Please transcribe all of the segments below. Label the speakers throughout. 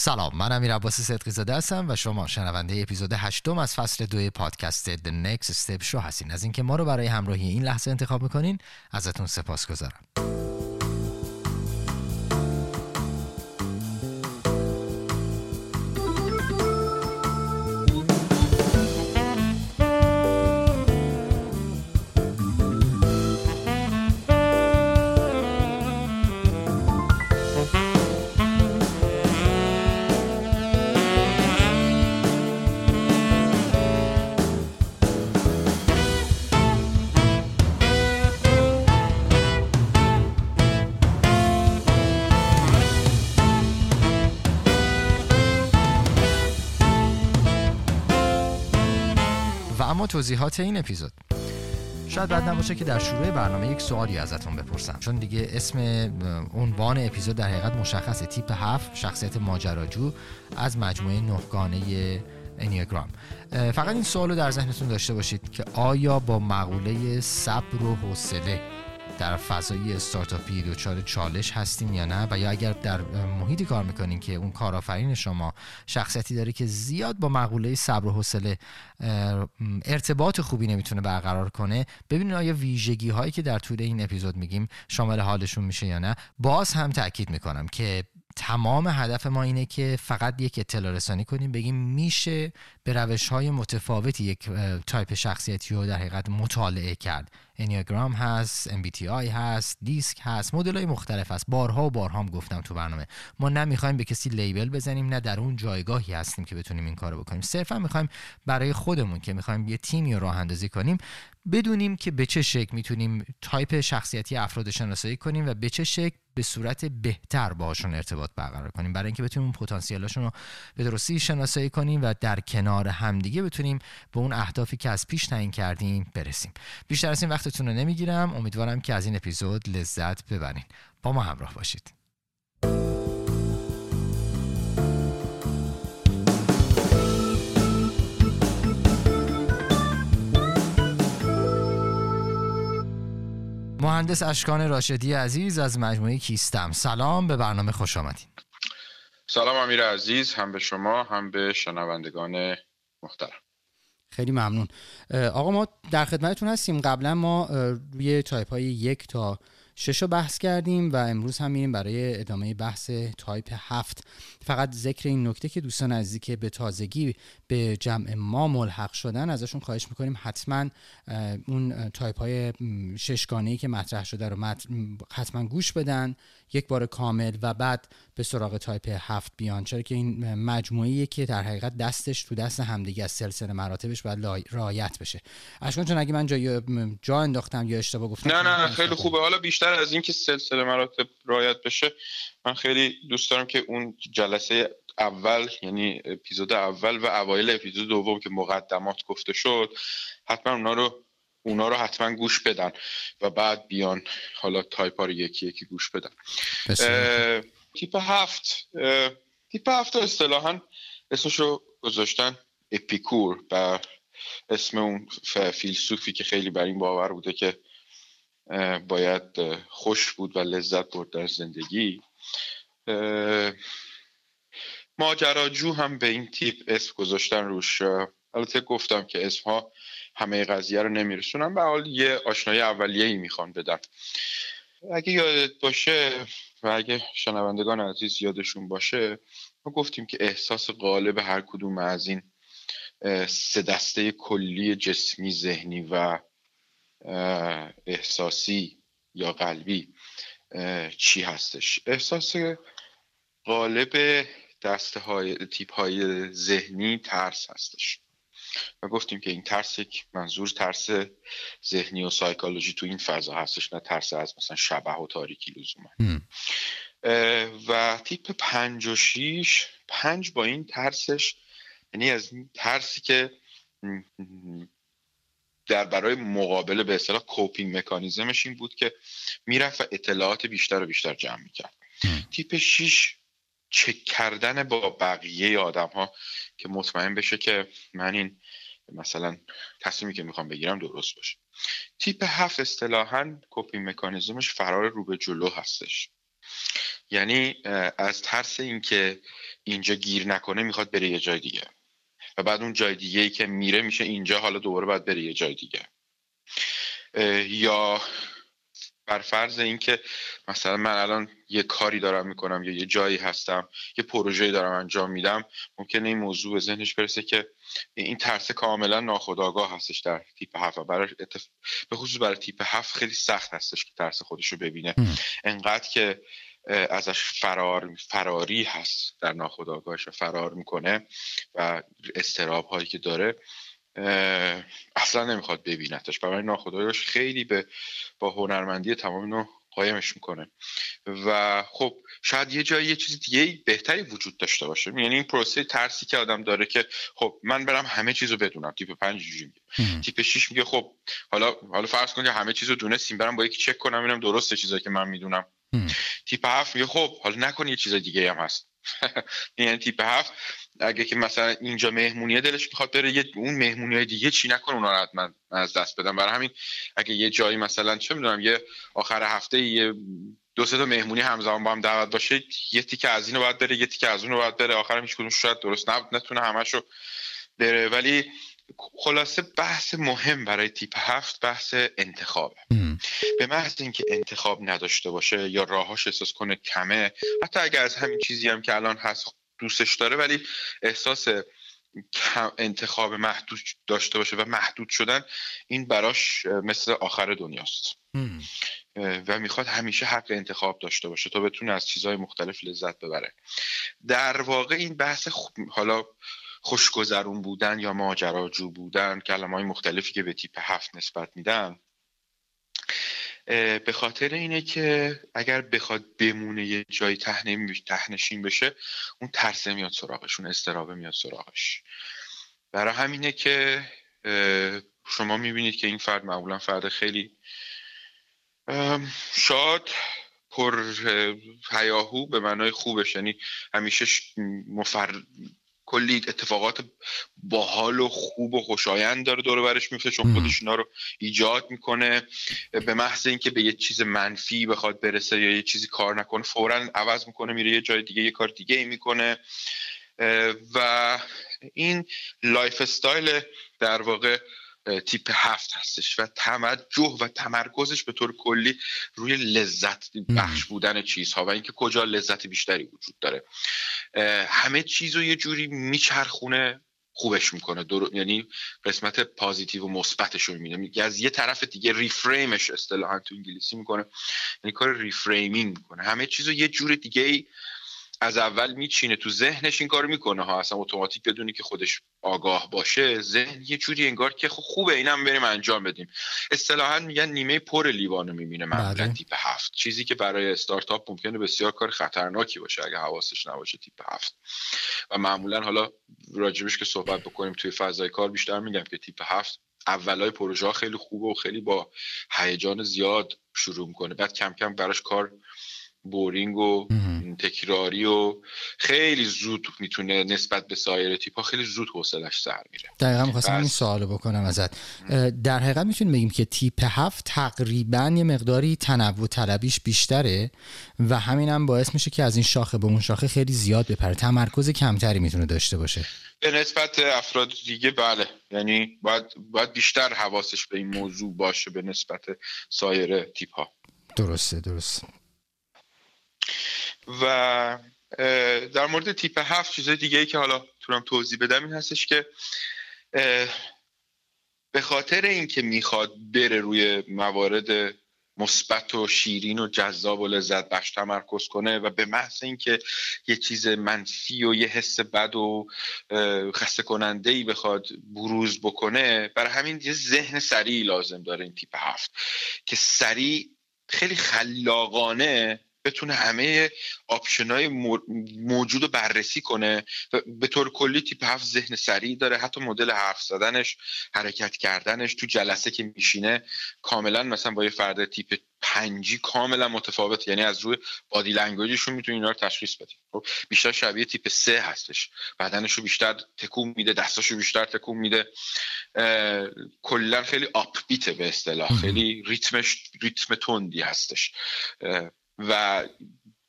Speaker 1: سلام من امیر عباسی صدقی زاده هستم و شما شنونده اپیزود هشتم از فصل دوی پادکست The Next Step Show هستین. از اینکه ما رو برای همراهی این لحظه انتخاب می‌کنین ازتون سپاس گذارم توضیحات این اپیزود. شاید بعد نباشه که در شروع برنامه یک سوالی ازتون بپرسم. چون دیگه اسم عنوان اپیزود در حقیقت مشخصه. تیپ هفت شخصیت ماجراجو از مجموعه نهگانه انیاگرام. فقط این سوال رو در ذهنتون داشته باشید که آیا با مقوله صبر و حوصله در فضای استارتاپی دچار چالش هستیم یا نه؟ و یا اگر در محیطی کار می‌کنین که اون کارآفرین شما شخصیتی داره که زیاد با مقوله صبر و حوصله ارتباط خوبی نمی‌تونه برقرار کنه ببینید آیا ویژگی هایی که در طول این اپیزود میگیم شامل حالشون میشه یا نه؟ باز هم تاکید می‌کنم که تمام هدف ما اینه که فقط یک اطلاع رسانی کنیم بگیم میشه به روش های متفاوتی یک تایپ شخصیتی رو در حقیقت مطالعه کرد. انیاگرام هست MBTI هست دیسک هست مدل های مختلف هست. بارها و بارها هم گفتم تو برنامه. ما نمی‌خوایم به کسی label بزنیم نه در اون جایگاهی هستیم که بتونیم این کارو بکنیم. صرفا می‌خوایم برای خودمون که می‌خوایم یه تیمی رو راه اندازی کنیم بدونیم که به چه شکل می‌تونیم تایپ شخصیتی افراد شناسایی کنیم و به چه شکل به صورت بهتر باشون ارتباط برقرار کنیم. برای اینکه بتونیم اون پتانسیلاشون رو به درستی شناسایی کنیم و در کنار همدیگه بتونیم به اون اهدافی که از پیش تعیین کردیم برسیم. بیشتر از این وقتتون رو نمی‌گیرم. امیدوارم که از این اپیزود لذت ببرین. با ما همراه باشید. مهندس اشکان راشدی عزیز از مجموعه کیستم. سلام به برنامه خوش آمدین.
Speaker 2: سلام امیر عزیز هم به شما هم به شنوندگان محترم.
Speaker 1: خیلی ممنون. آقا ما در خدمتتون هستیم. قبلا ما روی تایپ های یک تا شش رو بحث کردیم و امروز هم میریم برای ادامه بحث تایپ هفت. فقط ذکر این نکته که دوستان عزیزی که به تازگی به جمع ما ملحق شدن ازشون خواهش می‌کنیم حتما اون تایپ های ششگانه که مطرح شده رو حتما گوش بدن. یک بار کامل و بعد به سراغ تایپ هفت بیان. چرا که این مجموعه که در حقیقت دستش تو دست همدیگه از سلسله مراتبش باید رعایت بشه. اشکان چون اگه من جا, جا انداختم یا اشتباه گفتم؟
Speaker 2: نه نه خیلی خوبه. حالا بیشتر از اینکه سلسله مراتب رعایت بشه من خیلی دوست دارم که اون جلسه اول یعنی اپیزود اول و اوایل اپیزود دوم که مقدمات گفته شد حتما اونا رو اونا رو حتما گوش بدن و بعد بیان حالا تایپا رو یکی یکی گوش بدن. تیپ هفت تیپ هفت اصطلاحا اسمشو گذاشتن اپیکور و اسم اون فیلسوفی که خیلی بر این باور بوده که باید خوش بود و لذت برد در زندگی. ماجراجو هم به این تیپ اسم گذاشتن روش. البته گفتم که اسمها همه قضیه رو نمیرسونن و حال یه آشنایی اولیه ای می‌خوان بدن اگه یادت باشه و اگه شنوندگان عزیز یادشون باشه ما گفتیم که احساس غالب هر کدوم از این سه دسته کلی جسمی ذهنی و احساسی یا قلبی چی هستش؟ احساس غالب دسته های تیپ های ذهنی ترس هستش. و گفتیم که این ترس یک منظور ترس ذهنی و سایکولوژی تو این فضا هستش نه ترس از مثلا شبه و تاریکی لزوما. و تیپ پنج و شیش پنج با این ترسش یعنی از این ترسی که در برای مقابله به اصطلاح کوپینگ مکانیزمش این بود که می‌رفت و اطلاعات بیشتر و بیشتر جمع می‌کرد. تیپ 6 چک کردن با بقیه آدم ها که مطمئن بشه که من این مثلا تصمیمی که می‌خوام بگیرم درست باشه. تیپ هفت اصطلاحا کوپینگ مکانیزمش فرار رو به جلو هستش. یعنی از ترس اینکه اینجا گیر نکنه می‌خواد بره یه جای دیگه. و بعد اون جای دیگه ای که میره میشه اینجا حالا دوباره باید بره یه جای دیگه. یا بر فرض اینکه مثلا من الان یه کاری دارم می‌کنم یا یه جایی هستم یه پروژه‌ای دارم انجام میدم ممکنه این موضوع به ذهنش برسه که این ترس کاملا ناخودآگاه هستش در تیپ هفت و برای به خصوص برای تیپ هفت خیلی سخت هستش که ترس خودش رو ببینه انقدر که ازش فرار فراری هست در ناخودآگاهش و فرار می‌کنه و استراب هایی که داره. اصلا نمی‌خواد ببینتش. برای ناخودآگاهش خیلی به با هنرمندی تمام اینو قایمش می‌کنه. و خب شاید یه جایی یه چیز دیگه بهتری وجود داشته باشه. یعنی این پروسه ترسی که آدم داره که خب من برم همه چیزو بدونم. تیپ 5 جوری میگه؟ تیپ 6 میگه خب حالا حالا فرض کن که همه چیزو دونستیم برم با یکی چک کنم ببینم درسته چیزایی که من می‌دونم. تیپ 7 میگه خب حالا نکن یه چیز دیگه هم هست. یعنی تیپ هفت اگه که مثلا اینجا مهمونیه دلش می‌خواد بره یه اون مهمونی دیگه چی نکن اونا رو من از دست بدم برای همین اگه یه جایی مثلا چه می‌دونم یه آخر هفته یه دو سه تا مهمونی همزمان با هم دعوت باشه یه تیکه از اینو باید بره یه تیکه از اونو باید بره. آخرم هیچ کدوم شاید درست نتونه همشو بره. ولی خلاصه بحث مهم برای تیپ هفت بحث انتخابه. به محض اینکه انتخاب نداشته باشه یا راهاش احساس کنه کمه حتی اگر از همین چیزی هم که الان هست دوستش داره ولی احساس انتخاب محدود داشته باشه و محدود شدن این براش مثل آخر دنیاست. و می‌خواد همیشه حق انتخاب داشته باشه تا بتونه از چیزهای مختلف لذت ببره. در واقع این بحث حالا خوشگذرون بودن یا ماجراجو بودن کلمه های مختلفی که به تیپ هفت نسبت میدن به خاطر اینه که اگر بخواد بمونه یه جایی تهنشین بشه اون ترسه میاد سراغش اون استرابه میاد سراغش. برای همینه که شما می‌بینید که این فرد معمولا فرد خیلی شاد پر هیاهو به معنای خوبش. یعنی همیشه مفر کلی اتفاقات باحال و خوب و خوشایند داره دور برش میفته چون خودش اینا رو ایجاد می‌کنه. به محض اینکه به یه چیز منفی بخواد برسه یا یه چیزی کار نکنه فورا عوض می‌کنه میره یه جای دیگه یه کار دیگه ای می‌کنه. و این lifestyle در واقع تیپ هفت هستش و توجه و تمرکزش به طور کلی روی لذت بخش بودن چیزها و اینکه کجا لذت بیشتری وجود داره. همه چیز رو یه جوری میچرخونه خوبش می‌کنه. یعنی قسمت positive و مثبتش رو می‌بینه. از یه طرف دیگه reframe ش اصطلاحا تو انگلیسی می‌کنه. یعنی کار reframing می‌کنه. همه چیز رو یه جور دیگه از اول میچینه تو ذهنش این کار می‌کنه. ها اصلا اتوماتیک بدونی که خودش آگاه باشه ذهن یه جوری انگار که خب خوبه اینم بریم انجام بدیم. اصطلاحا میگن نیمه پر لیوانو می‌بینه معمولا بله. تیپ هفت. چیزی که برای استارتاپ ممکنه بسیار کار خطرناکی باشه اگه حواسش نباشه تیپ هفت. و معمولا حالا راجبش که صحبت بکنیم توی فضای کار بیشتر میگم که تیپ هفت اولای پروژه خیلی خوبه و خیلی با هیجان زیاد شروع می‌کنه. بعد کم کم براش کار بورینگ و تکراری و خیلی زود می‌تونه نسبت به سایر تیپ ها خیلی زود حوصلش سر میره.
Speaker 1: دقیقا می‌خواستم این سوالو بکنم ازت. در حقیقت می‌تونیم بگیم که تیپ هفت تقریبا یه مقداری تنوع طلبیش بیشتره و همین هم باعث میشه که از این شاخه به اون شاخه خیلی زیاد بپره. تمرکز کمتری می‌تونه داشته باشه.
Speaker 2: به نسبت افراد دیگه بله. یعنی باید, باید بیشتر حواسش به این موضوع باشه به نسبت سایر تیپ ها
Speaker 1: درسته درسته.
Speaker 2: و در مورد تیپ هفت چیزای دیگه ای که حالا تونم توضیح بدم این هستش که به خاطر اینکه می‌خواد بره روی موارد مثبت و شیرین و جذاب و لذت بخش تمرکز کنه و به محض اینکه یه چیز منفی و یه حس بد و خسته کننده ای بخواد بروز بکنه برای همین یه ذهن سریع لازم داره این تیپ هفت که سریع خیلی خلاقانه بتونه همه option های موجود رو بررسی کنه و به طور کلی تیپ هفت ذهن سریع داره حتی مدل حرف زدنش حرکت کردنش تو جلسه که میشینه کاملا مثلا با یه فرد تیپ پنجی کاملا متفاوت یعنی از روی body language شون می‌تونی اینا رو تشخیص بدی. خب بیشتر شبیه تیپ سه هستش. بدنش رو بیشتر تکون میده دستاش رو بیشتر تکون میده. کلا خیلی آپ بیته به اصطلاح. خیلی ریتمش ریتم تندی هستش. و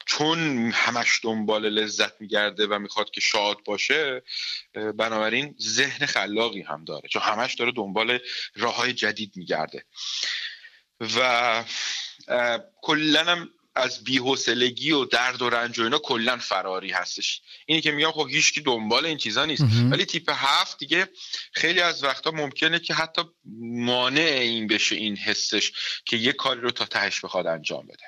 Speaker 2: چون همش دنبال لذت میگرده و می‌خواد که شاد باشه بنابراین ذهن خلاقی هم داره چون همش داره دنبال راه های جدید میگرده. و کلا از بی‌حوصلگی و درد و رنج و اینا کلا فراری هستش. اینی که میگم خب هیچ دنبال این چیزا نیست. ولی تیپ هفت دیگه خیلی از وقتا ممکنه که حتی مانع این بشه این حسش که یه کاری رو تا تهش بخواد انجام بده.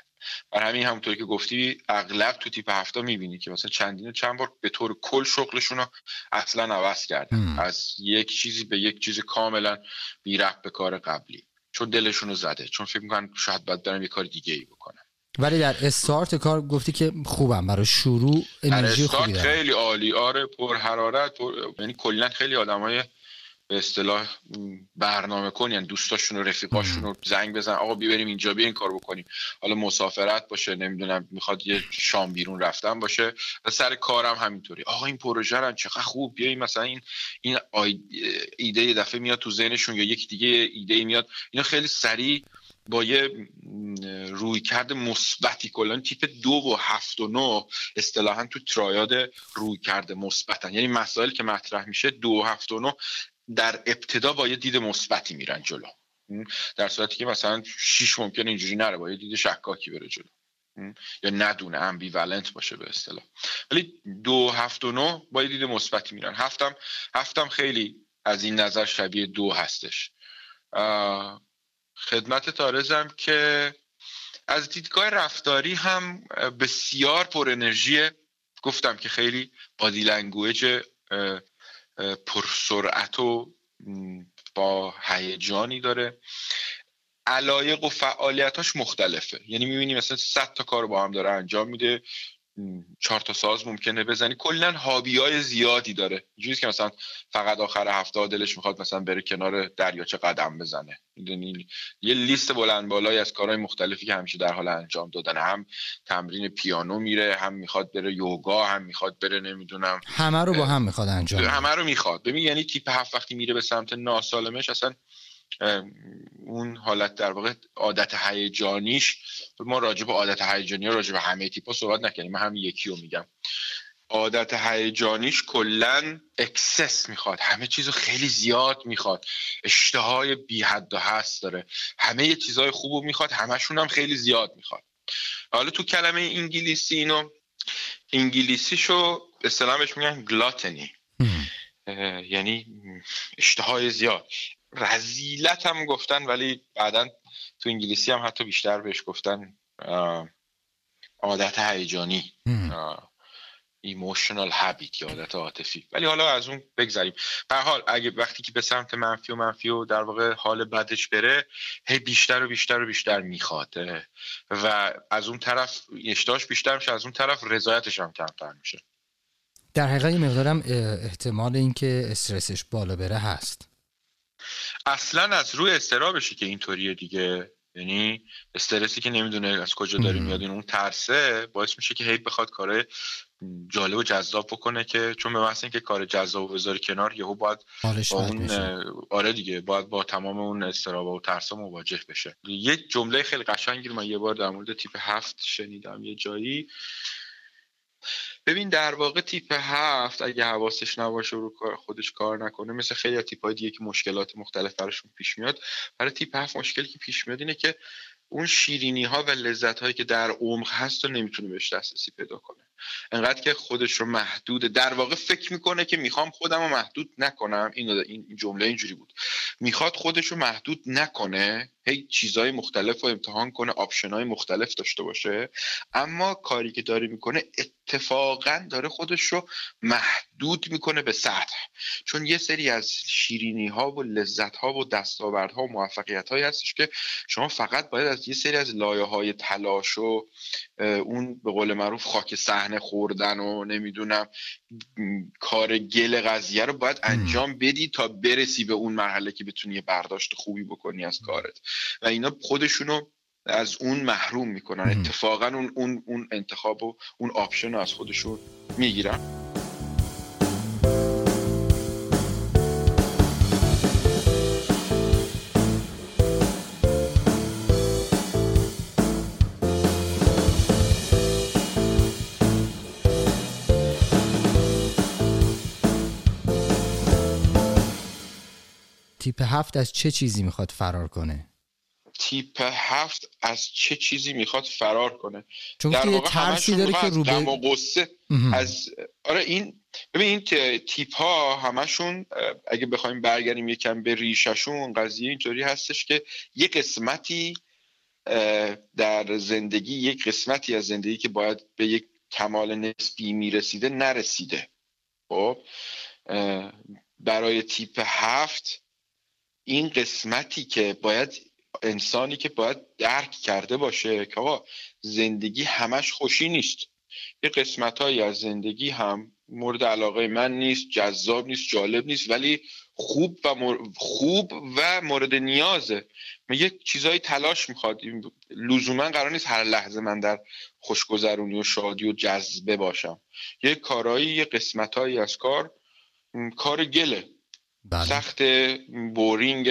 Speaker 2: بر همین همونطور که گفتی اغلب تو تیپ هفتا می‌بینی که مثلا چندین و چند بار به طور کل شغلشون رو اصلا عوض کرده از یک چیزی به یک چیز کاملا بی به کار قبلی. چون دلشون رو زده. چون فکر می‌کنن شاید باید برم یه کار دیگه ای بکنم
Speaker 1: ولی در استارت کار گفتی که خوبم. برای شروع انرژی خوبی
Speaker 2: دارم. خیلی عالی. آره پر حرارت پر... یعنی کلا خیلی آدمای به اصطلاح برنامه کن یعنی دوستاشون و رفیقاشون رو زنگ بزن آقا بیبریم اینجا بیا این کار بکنیم. حالا مسافرت باشه نمی‌دونم می‌خواد یه شام بیرون رفتن باشه. و سر کارم همینطوری. آقا این پروژه رو چقدر خوب بیایم مثلا این این ایده یه دفعه میاد تو ذهنشون یا یک دیگه ایده میاد. اینا خیلی سریع با یه روی کرد مثبتی کلا تیپ دو و هفت و نو اصطلاحا تو ترایاد روی کرده مثبتن. یعنی مسائل که مطرح میشه دو و هفت و نو در ابتدا با یه دید مثبتی میرن جلو. در صورتی که مثلا شیش ممکن اینجوری نره با یه دید شکاکی بره جلو. یا ندونه امبیولنت باشه به اصطلاح. ولی دو هفت و نو با یه دید مثبتی میرن. هفتم هفتم خیلی از این نظر شبیه دو هستش. خدمت تارزم که از دیدگاه رفتاری هم بسیار پر انرژی گفتم که خیلی body language پرسرعت و با هیجانی داره. علایق و فعالیتاش مختلفه. یعنی می‌بینی مثلا 100 تا کار با هم داره انجام میده. چهار تا ساز ممکنه بزنی. کلا hobby های زیادی داره. اینجوریه که مثلا فقط آخر هفته دلش می‌خواد مثلا بره کنار دریاچه قدم بزنه. می‌دونی؟ یه لیست بلند بالایی از کارهای مختلفی که همیشه در حال انجام دادن. هم تمرین پیانو میره هم می‌خواد بره یوگا هم می‌خواد بره نمی‌دونم
Speaker 1: همه رو با هم می‌خواد انجام
Speaker 2: همه رو می‌خواد. ببین یعنی تیپ هفت وقتی میره به سمت ناسالمش اصلا اون حالت در واقع عادت هیجانیش ما راجع به عادت هیجانی راجع به همه تیپا صحبت نکنیم من هم یکی رو میگم. عادت هیجانیش کلا excess می‌خواد. همه چیز خیلی زیاد می‌خواد. اشتهای بی حد و هست داره. همه یه چیزهای خوبو می‌خواد همشون هم خیلی زیاد می‌خواد. حالا تو کلمه انگلیسی اینو انگلیسیشو اصطلاح بهش میگن گلاتنی یعنی اشتهای زیاد. رزیلت هم گفتن ولی بعدا تو انگلیسی هم حتی بیشتر بهش گفتن عادت هیجانی ایموشنال هابیت یا عادت عاطفی. ولی حالا از اون بگذریم. به حال اگه وقتی که به سمت منفی و منفی و در واقع حال بدش بره هی بیشتر و بیشتر و بیشتر می‌خواد. و از اون طرف اشتهاش بیشتر میشه از اون طرف رضایتش هم کمتر میشه.
Speaker 1: در حقیقت مقدارم احتمال اینکه استرسش بالا بره هست.
Speaker 2: اصلا از روی استرابشه که اینطوریه دیگه. یعنی استرسی که نمی‌دونه از کجا داره میاد این اون ترسه باعث میشه که هی بخواد کار جالب و جذاب بکنه که چون به محض اینکه کار جذاب و بذاره کنار یهو باید با اون آره دیگه باید با تمام اون استراب و ترسا مواجه بشه. یک جمله خیلی قشنگی من یه بار در مورد تیپ هفت شنیدم یه جایی. ببین در واقع تیپ هفت اگه حواسش نباشه رو خودش کار نکنه مثل خیلی تیپ های دیگه که مشکلات مختلف براشون پیش میاد. برای تیپ هفت مشکلی که پیش میاد اینه که اون شیرینی ها و لذت هایی که در عمق هست رو نمی‌تونه بهش دسترسی پیدا کنه. انقدر که خودش رو محدود در واقع فکر می‌کنه که می‌خوام خودم رو محدود نکنم. این این جمله اینجوری بود. می‌خواد خودش رو محدود نکنه هی چیزهای مختلف رو امتحان کنه آپشن های مختلف داشته باشه. اما کاری که داره می‌کنه اتفاقا داره خودش رو محدود می‌کنه به سطح. چون یه سری از شیرینی ها و لذت ها و دستاورد ها و موفقیت هایی هستش که شما فقط باید از یه سری از لایه های تلاش و اون به قول معروف خاک صحنه خوردن و نمی‌دونم کار گل قضیه رو باید انجام بدی تا برسی به اون مرحله که بتونی یه برداشت خوبی بکنی از کارت. و اینا خودشونو از اون محروم می‌کنن. اتفاقا اون اون اون انتخاب و اون آپشن رو از خودشون می‌گیرن.
Speaker 1: تیپ هفت از چه چیزی می‌خواد فرار کنه؟
Speaker 2: تیپ هفت از چه چیزی می‌خواد فرار کنه؟
Speaker 1: چون در واقع ترسی داره که رو
Speaker 2: و قصه از آره این ببین این تیپ ها همشون اگه بخوایم برگردیم یکم به ریششون قضیه اینطوری هستش که یه قسمتی در زندگی یک قسمتی از زندگی که باید به یک کمال نسبی می‌رسیده نرسیده. خب برای تیپ هفت این قسمتی که باید انسانی که باید درک کرده باشه که آقا زندگی همش خوشی نیست. یه قسمت هایی از زندگی هم مورد علاقه من نیست جذاب نیست جالب نیست ولی خوب و خوب و مورد نیازه. یه چیزایی تلاش می‌خواد. لزوما قرار نیست هر لحظه من در خوشگذرونی و شادی و جذبه باشم. یه کارایی یه قسمتهایی از کار کار گله. بله. سخت بورینگ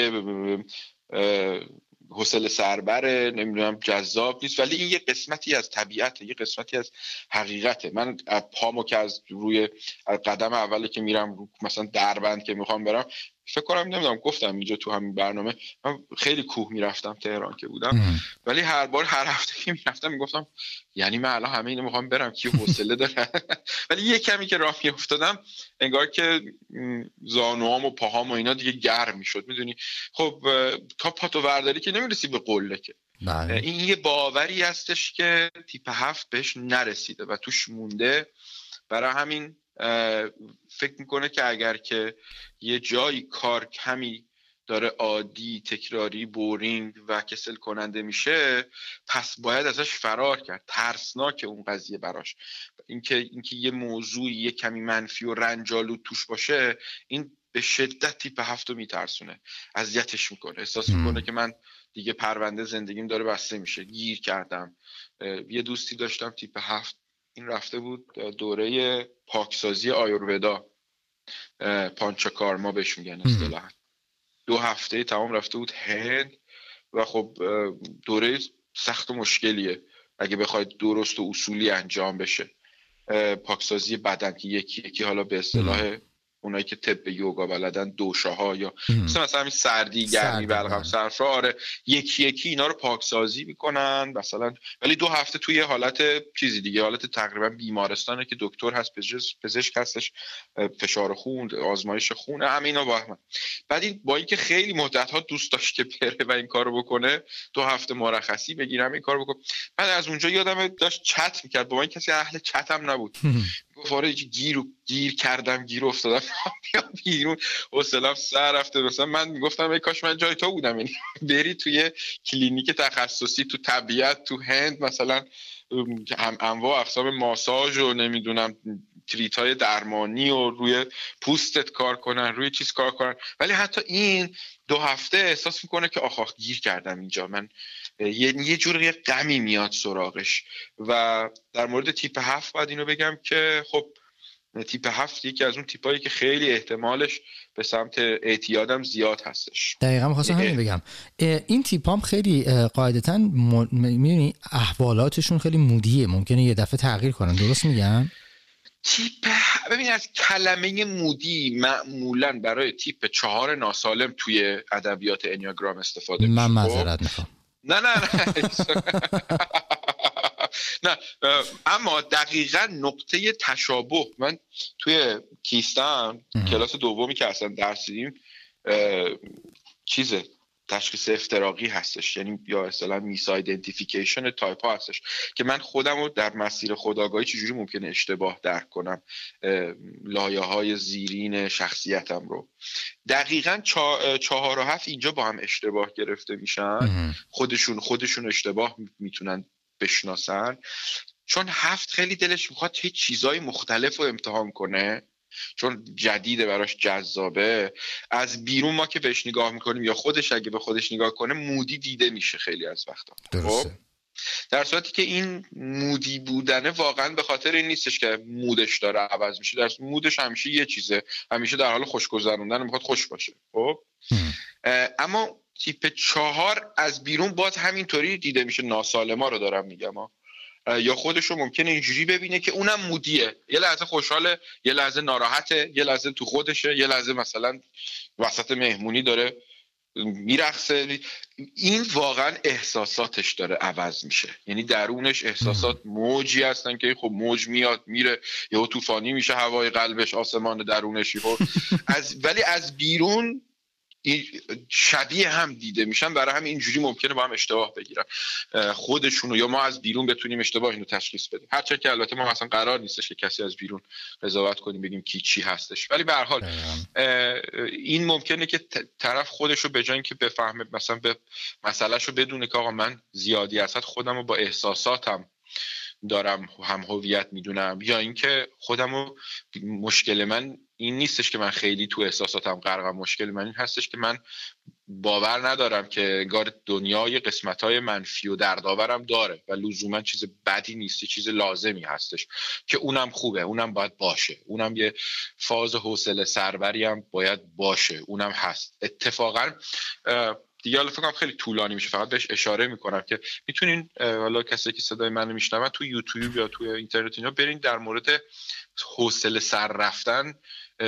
Speaker 2: حوصله سربره نمی‌دونم جذاب نیست ولی این یه قسمتی از طبیعت یه قسمتی از حقیقته من پامو که از روی قدم اولی که میرم مثلا دربند که می‌خوام برم فکر کنم نمی‌دونم گفتم اینجا تو همین برنامه. من خیلی کوه می‌رفتم تهران که بودم. ولی هر بار هر هفته که می‌رفتم می‌گفتم یعنی من الان همه اینو می‌خوام برم کی حوصله داره؟ ولی یه کمی که راه میافتادم انگار که زانوام و پاهام و اینا دیگه گرم می‌شد. می‌دونی؟ خب تا پاتو ورداری که نمی‌رسی به قله که. بله. این یه باوری هستش که تیپ هفت بهش نرسیده و توش مونده. برای همین فکر می‌کنه که اگر که یه جایی کار کمی داره عادی تکراری بورینگ و کسل کننده میشه پس باید ازش فرار کرد. ترسناک اون قضیه براش. اینکه اینکه یه موضوع یه کمی منفی و رنجالو توش باشه این به شدت تیپ هفتو میترسونه. اذیتش می‌کنه. احساس می‌کنه که من دیگه پرونده زندگیم داره بسته میشه. گیر کردم. یه دوستی داشتم تیپ هفت. این رفته بود دوره پاکسازی آیورودا پانچاکارما بهش میگن اصطلاحا. دو هفته تمام رفته بود هند و خب دوره سخت و مشکلیه. اگه بخواید درست و اصولی انجام بشه. پاکسازی بدن که یکی یکی حالا به اصطلاح اونایی که طب یوگا بلدن دوشه ها یا مثلا مثلا همین سردی گرمی بلغم صرفا آره یکی یکی اینا رو پاکسازی می‌کنن مثلا ولی دو هفته توی حالت چیزی دیگه حالت تقریبا بیمارستانه که دکتر هست پزشک هستش فشار خون آزمایش خون همینا با هم. بعد این با اینکه خیلی مدت ها دوست داشت که بره و این کارو بکنه دو هفته مرخصی بگیرم این کارو بکنم بعد از اونجا یادم داشت چت می‌کرد با این کسی اهل چت هم نبود گفت آره گیر گیر کردم گیر افتادم. بیرون. حوصله‌ام سر رفته. مثلا من می‌گفتم ای کاش من جای تو بودم. یعنی بری توی کلینیک تخصصی تو طبیعت تو هند مثلا هم انواع اقسام ماساژ و نمی‌دونم تریت های درمانی و روی پوستت کار کنن روی چیز کار کنن. ولی حتی این دو هفته احساس می‌کنه که آخ گیر کردم اینجا. من یه, یه جور یه غمی میاد سراغش. و در مورد تیپ هفت باید اینو بگم که خب تیپ هفت یکی از اون تیپایی که خیلی احتمالش به سمت اعتیادم زیاد هستش.
Speaker 1: دقیقا می‌خواستم همین بگم. این تیپ هم خیلی قاعدتا می‌دونی احوالاتشون خیلی مودیه. ممکنه یه دفعه تغییر کنن. درست میگم؟
Speaker 2: تیپ ببین از کلمه مودی معمولا برای تیپ چهار ناسالم توی ادبیات انیاگرام استفاده
Speaker 1: میشه من خب؟ معذرت می‌خوام.
Speaker 2: نه نه نه. نه اما دقیقا نقطه تشابه. من توی کیستم کلاس دومی که اصلا درس دیدیم چیزه؟ تشخیص افتراقی هستش یعنی یا اصطلاح misidentification type ها هستش. که من خودم رو در مسیر خودآگاهی چجوری ممکنه اشتباه درک کنم؟ لایه های زیرین شخصیتم رو. دقیقا چهار و هفت اینجا با هم اشتباه گرفته میشن. خودشون خودشون اشتباه می‌تونن بشناسن. چون هفت خیلی دلش می‌خواد هیچ چیزای مختلف رو امتحان کنه. چون جدیده براش جذابه. از بیرون ما که بهش نگاه می‌کنیم یا خودش اگه به خودش نگاه کنه مودی دیده میشه خیلی از وقتا. خب؟ در صورتی که این مودی بودنه واقعا به خاطر این نیستش که مودش داره عوض میشه. در مودش همیشه یه چیزه. همیشه در حال خوش گذروندن می‌خواد خوش باشه. خب؟ اما تیپ چهار از بیرون باز همینطوری دیده میشه. ناسالما رو دارم میگم ها. یا خودش رو ممکنه اینجوری ببینه که اونم مودیه. یه لحظه خوشحاله یه لحظه ناراحته یه لحظه تو خودشه یه لحظه مثلا وسط مهمونی داره میرخصه این واقعا احساساتش داره عوض میشه. یعنی درونش احساسات موجی هستن که خب موج میاد میره یا طوفانی میشه هوای قلبش آسمان درونشی خب از ولی از بیرون شبیه هم دیده میشن. برای هم اینجوری ممکنه با هم اشتباه بگیرن. خودشونو یا ما از بیرون بتونیم اشتباه اینو تشخیص بدیم. هرچند که البته ما اصلا قرار نیستش که کسی از بیرون قضاوت کنیم بگیم کی چی هستش. ولی به هر حال این ممکنه که طرف خودشو به جای اینکه بفهمه مثلا به مسئلهشو رو بدونه که آقا من زیادی اصلا خودم رو با احساساتم دارم هم هویت می‌دونم یا اینکه خودم مشکل من این نیستش که من خیلی تو احساساتم غرقم مشکل من این هستش که من باور ندارم که انگار دنیای قسمت های منفی و دردآورم داره و لزوما چیز بدی نیست چیز لازمی هستش که اونم خوبه اونم باید باشه. اونم یه فاز حوصله سربری هم باید باشه اونم هست. اتفاقا دیگه حالا فکر خیلی طولانی میشه فقط بهش اشاره می‌کنم که می‌تونین حالا کسی که صدای منو میشنون تو یوتیوب یا تو اینترنت اینا برین در مورد حوصله سر رفتن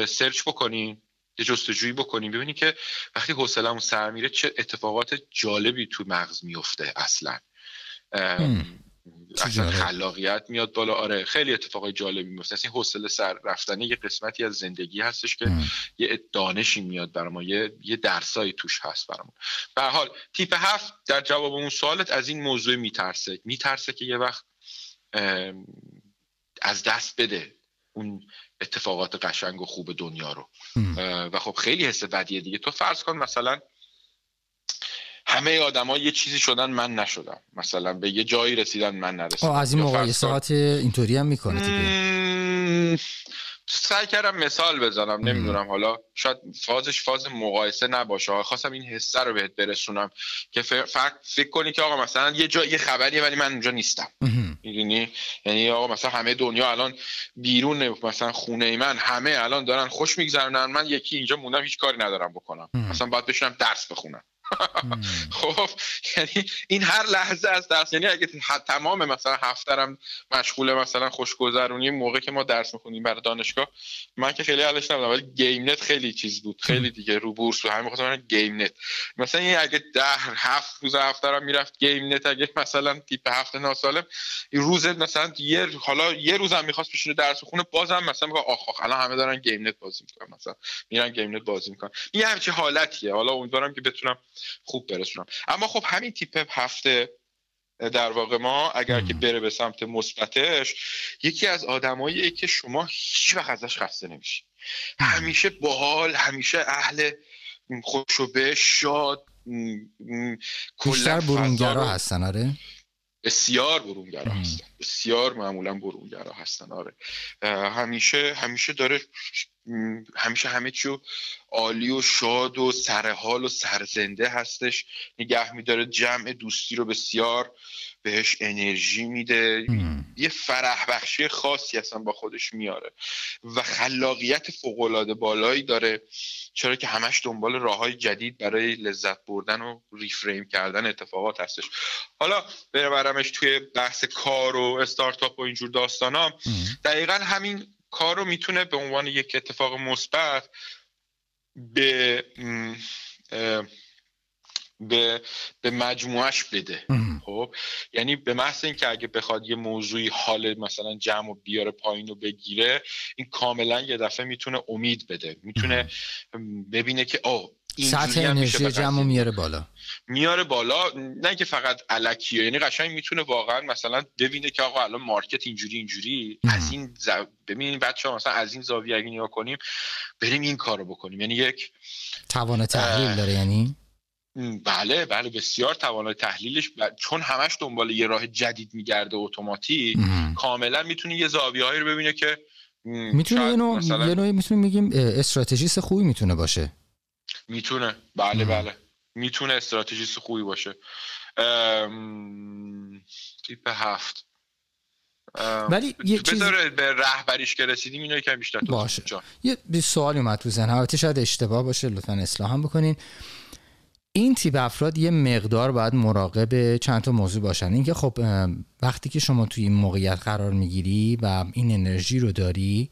Speaker 2: سرچ بکنین یه جستجویی بکنیم ببینید که وقتی حوصله‌مون سر میره چه اتفاقات جالبی تو مغز میفته اصلا. اصلا خلاقیت میاد بالا. آره خیلی اتفاقای جالبی میفته. این حوصله سر رفتنه یه قسمتی از زندگی هستش که یه دانشی میاد برای ما یه یه درسایی توش هست برامون. به حال تیپ هفت در جواب اون سوالت از این موضوع میترسه. میترسه که یه وقت از دست بده. اون اتفاقات قشنگ و خوب دنیا رو. و خب خیلی حس بدیه دیگه. تو فرض کن مثلا همه آدما یه چیزی شدن من نشدم. مثلا به یه جایی رسیدن من نرسیدم.
Speaker 1: از این مقایسات اینطوری هم می‌کنه دیگه.
Speaker 2: سعی کردم مثال بزنم نمی‌دونم. حالا شاید فازش فاز مقایسه نباشه. خواستم این حسه رو بهت برسونم که فقط فکر کنی که آقا مثلا یه جا یه خبریه ولی من اونجا نیستم. می‌دونی؟ یعنی آقا مثلا همه دنیا الان بیرون مثلا خونه من همه الان دارن خوش میگذرونن من یکی اینجا موندم هیچ کاری ندارم بکنم. مثلا باید بشینم درس بخونم. خب یعنی این هر لحظه از درس یعنی اگه تمام مثلا هفته رم مشغول مثلا خوشگذرونی موقع که ما درس می‌خونیم برای دانشگاه من که خیلی حالش نبودم ولی گیم نت خیلی چیز بود خیلی دیگه رو بورس و همین خواستم گیم نت. مثلا این اگه ده هفت روز هفته رم می‌رفت گیم نت اگه مثلا تیپ هفته ناسالم این روز مثلا یه حالا یه روزم می‌خواست بشینه درس بخونه بازم مثلا میگه آخ آخ الان همه دارن گیم نت بازی می‌کنن مثلا میرن گیم نت بازی می‌کنن. این همچین حالتیه. حالا امیدوارم که بتونم خوب برسونم اما خب همین تیپ هفته در واقع ما اگر که بره به سمت مثبتش یکی از آدمایی که شما هیچ وقت ازش خسته نمیشی. همیشه باحال همیشه اهل خوشو شاد
Speaker 1: بیشتر برونگرا هستن آره؟
Speaker 2: بسیار برونگرا هستن. بسیار معمولا برونگرا هستن آره. همیشه همیشه داره همیشه همه چیو عالی و شاد و سرحال و سرزنده هستش. نگه میداره جمع دوستی رو بسیار بهش انرژی میده. یه فرح بخشی خاصی اصلا با خودش میاره و خلاقیت فوقالعاده بالایی داره. چرا که همش دنبال راه های جدید برای لذت بردن و ریفریم کردن اتفاقات هستش. حالا ببرمش توی بحث کار و استارتاپ و اینجور داستانام دقیقا همین کار رو می‌تونه به عنوان یک اتفاق مثبت به به به مجموعش بده. خب؟ یعنی به محض اینکه اگه بخواد یه موضوعی حال مثلا جمع و بیاره پایین رو بگیره این کاملا یه دفعه می‌تونه امید بده. می‌تونه ببینه که او
Speaker 1: سطح انرژی جمع میاره بالا.
Speaker 2: میاره بالا. نه که فقط علکیه یعنی قشنگ می‌تونه واقعا مثلا ببینه که آقا الان مارکت اینجوری اینجوری. از این ز... ببینید بچه ها مثلا از این زاویه اگه نگاه کنیم بریم این کارو بکنیم. یعنی یک
Speaker 1: توان تحلیل داره یعنی؟
Speaker 2: بله بله بسیار توانای تحلیلش چون همش دنبال یه راه جدید میگرده اتوماتیک کاملا می‌تونه یه زاویه هایی رو ببینه که
Speaker 1: می‌تونه یه نوع مثلا... می‌تونیم میگیم استراتژیست خوبی می‌تونه باشه.
Speaker 2: می‌تونه. بله بله. می‌تونه استراتژیست خوبی باشه. تیپ هفت.
Speaker 1: ولی یه چیز
Speaker 2: به رهبریش که رسیدیم اینو یکم بیشتر
Speaker 1: باشه. یه سوالی اومد تو ذهن البته شاید اشتباه باشه لطفا اصلاح هم بکنین. این تیپ افراد یه مقدار باید مراقب چند تا موضوع باشن. اینکه خب وقتی که شما توی این موقعیت قرار می‌گیری و این انرژی رو داری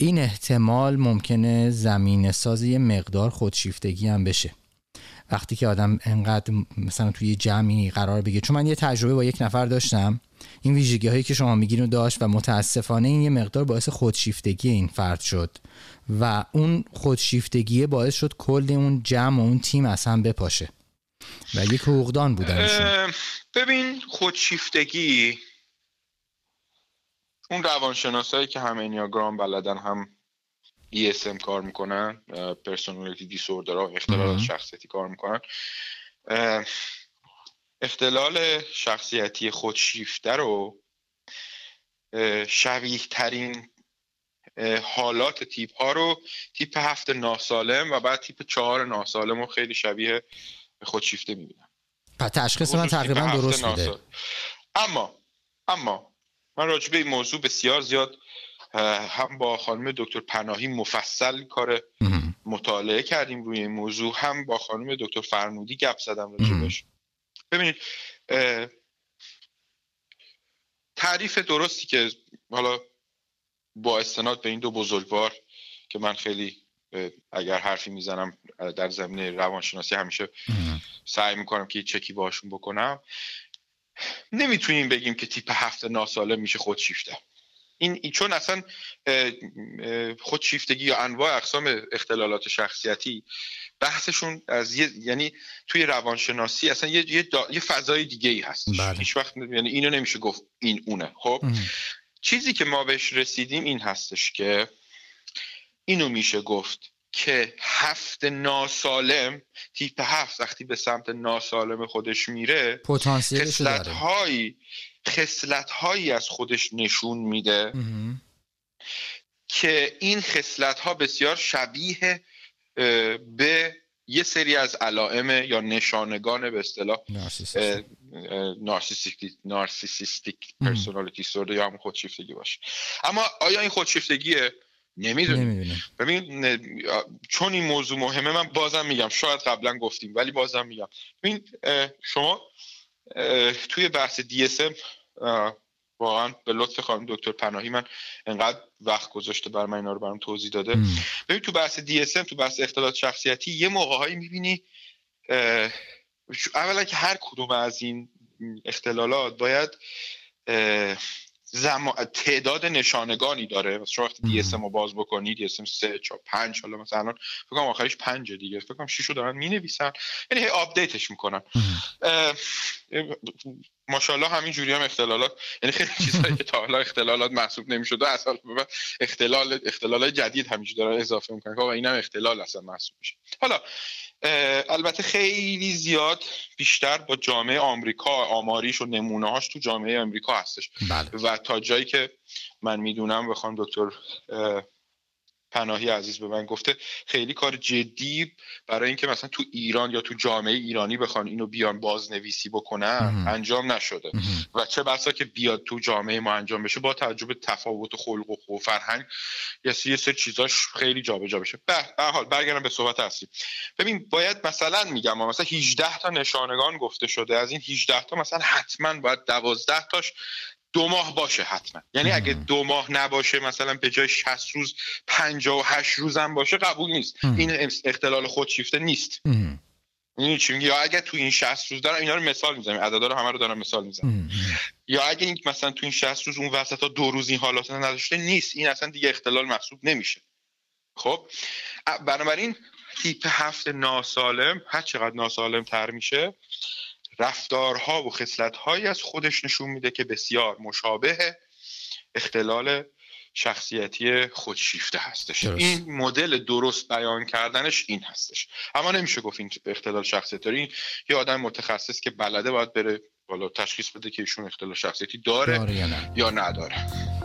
Speaker 1: این احتمال ممکنه زمین سازی مقدار خودشیفتگی هم بشه. وقتی که آدم انقدر مثلا توی جمعی قرار بگیره چون من یه تجربه با یک نفر داشتم این ویژگی هایی که شما میگین رو داشت و متاسفانه این یه مقدار باعث خودشیفتگی این فرد شد و اون خودشیفتگی باعث شد کل اون جمع و اون تیم از هم بپاشه. و یک حقوقدان بودن
Speaker 2: ببین خودشیفتگی اون روانشناسایی که هم انیاگرام بلدن هم ESM کار می‌کنن پرسونالیتی دیسوردر ها اختلال شخصیتی کار می‌کنن. اختلال شخصیتی خودشیفته رو شبیه ترین حالات تیپ ها رو تیپ هفت ناسالم و بعد تیپ چهار ناسالم رو خیلی شبیه خودشیفته می‌بینم
Speaker 1: تشخیص من تقریبا درست بوده.
Speaker 2: اما اما من راجع به این موضوع بسیار زیاد هم با خانم دکتر پناهی مفصل کار مطالعه کردیم روی این موضوع هم با خانم دکتر فرمودی گپ زدم راجبش ببینید تعریف درستی که حالا با استناد به این دو بزرگوار که من خیلی اگر حرفی می‌زنم در زمینه روانشناسی همیشه سعی می‌کنم که چکی باشون بکنم. نمی‌تونیم بگیم که تیپ هفت ناسالم میشه خودشیفته این چون اصلا خودشیفتگی یا انواع اقسام اختلالات شخصیتی بحثشون از یعنی توی روانشناسی اصلا یه, یه, یه فضای دیگه ای هست. بله. هیچ وقت یعنی اینو نمیشه گفت این اونه. خب؟ چیزی که ما بهش رسیدیم این هستش که اینو میشه گفت که هفت ناسالم تیپ هفت وقتی به سمت ناسالم خودش میره
Speaker 1: پتانسیلش
Speaker 2: هایی خصلت هایی از خودش نشون میده که این خصلت ها بسیار شبیه به یه سری از علائم یا نشانگان به اصطلاح نارسیسیستیک پرسونالیتی سورده یا هم خودشیفتگی باشه. اما آیا این خودشیفتگیه؟ نمی‌دونیم ببین چون این موضوع مهمه من بازم میگم. شاید قبلا گفتیم ولی بازم میگم. ببین شما توی بحث DSM واقعا به لطف خانم دکتر پناهی من انقدر وقت گذاشته بر من اینا رو برام توضیح داده. ببین تو بحث DSM تو بحث اختلالات شخصیتی یه موقعهایی می‌بینی اولا که هر کدوم از این اختلالات باید زم... تعداد نشانگانی داره. شما وقتی DS رو باز بکنید DSM 3 4 5 حالا مثلا فکر کنم آخرش 5 دیگه. فکر کنم 6 رو دارن می‌نویسن. یعنی هی update ش می‌کنن. ماشاءالله همین جوری هم اختلالات یعنی خیلی چیزایی که تا حالا اختلالات محسوب نمی‌شد اصلا اختلال اختلال جدید همیشه دارن اضافه می‌کنن و اینم اختلال اصلا محسوب میشه حالا البته خیلی زیاد بیشتر با جامعه آمریکا آماریش و نمونه هاش تو جامعه آمریکا هستش
Speaker 1: بله.
Speaker 2: و تا جایی که من می‌دونم بخوام دکتر پناهی عزیز به من گفته خیلی کار جدی برای اینکه مثلا تو ایران یا تو جامعه ایرانی بخوان اینو بیان بازنویسی بکنن انجام نشده. و چه بسا که بیاد تو جامعه ما انجام بشه با تجربه تفاوت خلق و فرهنگ یه سری چیزاش خیلی جابجا بشه. به حال برگردم به صحبت اصلی. ببین باید مثلا میگم مثلا 18 تا نشانگان گفته شده از این 18 تا مثلا حتما باید 12 تاش دو ماه باشه حتما. یعنی اگه دو ماه نباشه مثلا به جای 60 روز 58 روز هم باشه قبول نیست. این اختلال خودشیفته نیست. این چی یا اگه تو این 60 روز دارم اینا رو مثال می‌زنم. عددا رو همه رو دارم مثال می‌زنم. یا اگه این مثلا تو این 60 روز اون وسط ها دو روز این حالات نداشته نیست. این اصلا دیگه اختلال محسوب نمیشه. خب؟ بنابراین تیپ هفت ناسالم هر چقدر ناسالم تر میشه رفتارها و خصلتهایی از خودش نشون میده که بسیار مشابه اختلال شخصیتی خودشیفته هستش. درست. این مدل درست بیان کردنش این هستش. اما نمیشه گفت این اختلال شخصیتی. این یه آدم متخصص که بلده باید بره بالا تشخیص بده که ایشون اختلال شخصیتی داره, داره یا, یا نداره.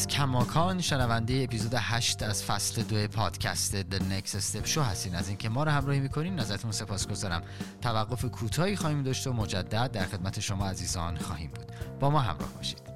Speaker 1: عزیز کماکان شنونده اپیزود 8 از فصل دو پادکست The Next Step Show هستین. از اینکه ما رو همراهی می‌کنین ازتون سپاسگزارم. توقف کوتاهی خواهیم داشت و مجدد در خدمت شما عزیزان خواهیم بود. با ما همراه باشید.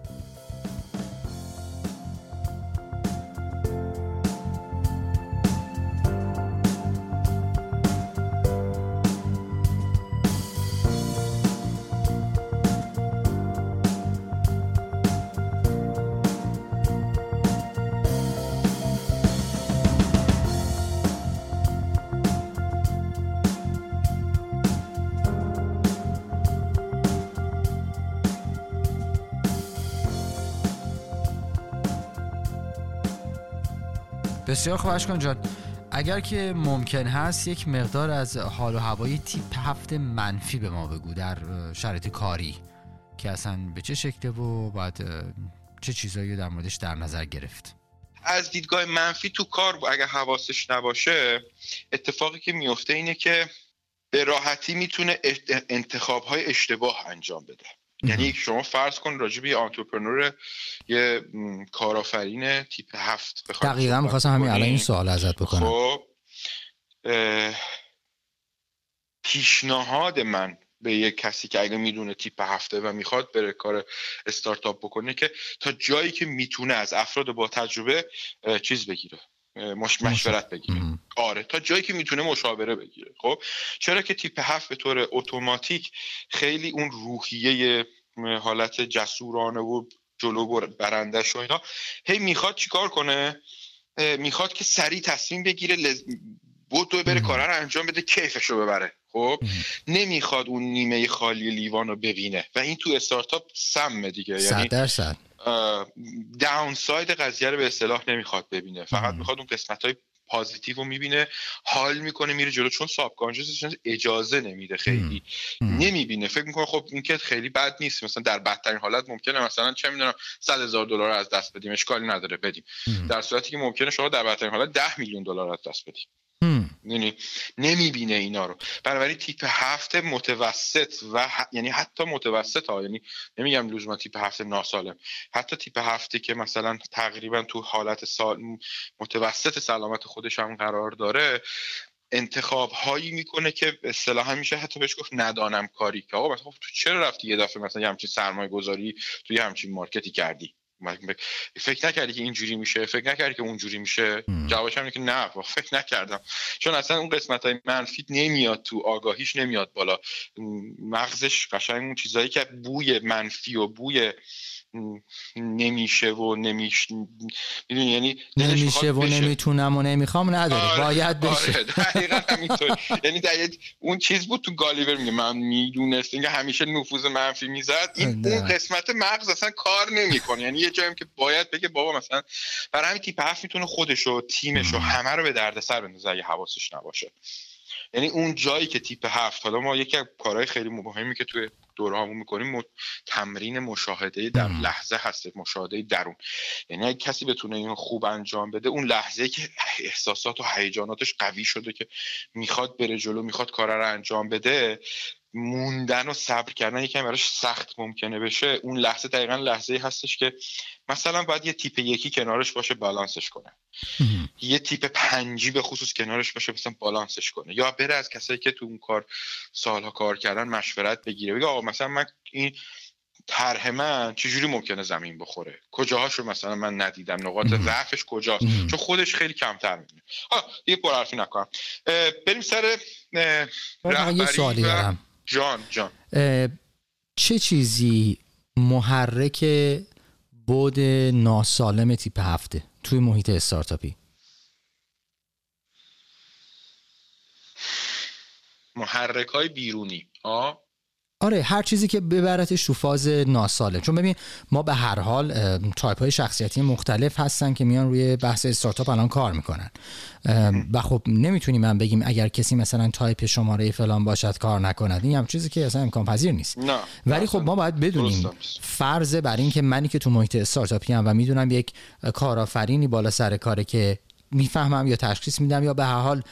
Speaker 1: بسیار خوب اشکان جان اگر که ممکن هست یک مقدار از حال و هوای تیپ هفت منفی به ما بگو در شرایط کاری که اصلا به چه شکله و باید چه چیزایی در موردش در نظر گرفت؟
Speaker 2: از دیدگاه منفی تو کار اگر حواسش نباشه اتفاقی که میفته اینه که به راحتی می‌تونه انتخاب های اشتباه انجام بده. یعنی شما فرض کن راجع به یه آنترپرنور یه کارآفرین تیپ هفت
Speaker 1: دقیقا می‌خواستم همین الان این سوال ازت بکنم. خب
Speaker 2: پیشنهاد من به یه کسی که اگه می‌دونه تیپ هفته و می‌خواد بره کار استارتاپ بکنه که تا جایی که می‌تونه از افراد با تجربه چیز بگیره. مش مشورت بگیره. آره تا جایی که می‌تونه مشاوره بگیره. خب چرا که تیپ هفت به طور اتوماتیک خیلی اون روحیه حالت جسورانه و جلو برندش و اینا هی می‌خواد چیکار کنه؟ می‌خواد که سریع تصمیم بگیره لز... بود تو بره کاره رو انجام بده کیفش رو ببره. خب نمی‌خواد اون نیمه خالی لیوان رو ببینه. و این تو استارتاپ سمه دیگه.
Speaker 1: یعنی درصد.
Speaker 2: داون ساید قضیه رو به اصطلاح نمی‌خواد ببینه. فقط می‌خواد اون قسمت های پازیتیو رو می‌بینه حال می‌کنه میره جلو. چون ساب اجازه نمیده خیلی. نمی‌بینه. فکر می‌کنه خب این که خیلی بد نیست. مثلا در بدترین حالت ممکنه مثلا چه می‌دونم 100 هزار دلار از دست بدیم. اشکالی نداره. بدیم در صورتی که ممکنه شما در بدترین حالت 10 میلیون دلار از دست بدیم. یعنی نمی‌بینه اینا رو. بنابراین تیپ هفت متوسط و یعنی حتی متوسط ها یعنی نمیگم لزوما تیپ هفت ناسالم. حتی تیپ هفته که مثلا تقریبا تو حالت سال متوسط سلامت خودش هم قرار داره انتخاب هایی می‌کنه که اصطلاحا میشه حتی بهش گفت ندانم کاری که آقا مثلا خب تو چرا رفتی یه دفعه مثلا یه همچین سرمایه گذاری توی همچین مارکتی کردی؟ فکر نکردی که اینجوری میشه؟ فکر نکردی که اونجوری میشه؟ جوابش اینه که نه فکر نکردم. چون اصلا اون قسمت های منفی نمیاد تو آگاهیش نمیاد بالا. مغزش قشنگ اون چیزایی که بوی منفی و بوی نمیشه و نمیش می‌دونی یعنی
Speaker 1: نمیشه و نمی‌تونم و نمی‌خوام نداره. آره. باید
Speaker 2: آره، بشه. آره. یعنی در اون چیز بود تو گالیور میگه من می‌دونست اینکه همیشه نفوذ منفی می‌زد. این اون قسمت مغز اصلا کار نمی‌کنه. یعنی یه جایی که باید بگه بابا مثلا برای همین تیپ حرف می‌تونه خودش و تیمش و همه رو به دردسر بندازه اگه حواسش نباشه. یعنی اون جایی که تیپ هفت حالا ما یکی از کارهای خیلی مهمی که توی دوره همون می‌کنیم تمرین مشاهده در لحظه هست مشاهده درون. یعنی اگه کسی بتونه این خوب انجام بده اون لحظه که احساسات و هیجاناتش قوی شده که می‌خواد بره جلو می‌خواد کار رو انجام بده موندن و صبر کردن یکم براش سخت ممکنه بشه. اون لحظه دقیقا لحظه هستش که مثلا باید یه تیپ یکی کنارش باشه بالانسش کنه. یه تیپ پنجی به خصوص کنارش باشه مثلا بالانسش کنه. یا بره از کسایی که تو اون کار سالها کار کردن مشورت بگیره. بگه آقا مثلا من این طرح من چجوری ممکنه زمین بخوره؟ کجاهاشو مثلا من ندیدم؟ نقاط ضعفش کجاست؟ چون خودش خیلی کمتر می‌دونه. ها یه پرحرفی نکنم. بریم سر
Speaker 1: یه سوالی دارم.
Speaker 2: جان جان.
Speaker 1: چه چیزی محرک بود ناسالم تیپ هفته توی محیط استارتاپی؟
Speaker 2: محرک های بیرونی. آه.
Speaker 1: آره هر چیزی که ببرتش تو فاز ناسالمه. چون ببین ما به هر حال تایپ های شخصیتی مختلف هستن که میان روی بحث استارتاپ الان کار می‌کنن. و خب نمی‌تونیم من بگیم اگر کسی مثلا تایپ شماره فلان باشد کار نکند. این هم چیزی که اصلا امکان پذیر نیست.
Speaker 2: نه.
Speaker 1: ولی خب ما باید بدونیم فرض بر این که منی که تو محیط استارتاپی‌ام و می‌دونم یک کارآفرینی بالا سر کاره که می‌فهمم یا تشخیص میدم یا به هر حال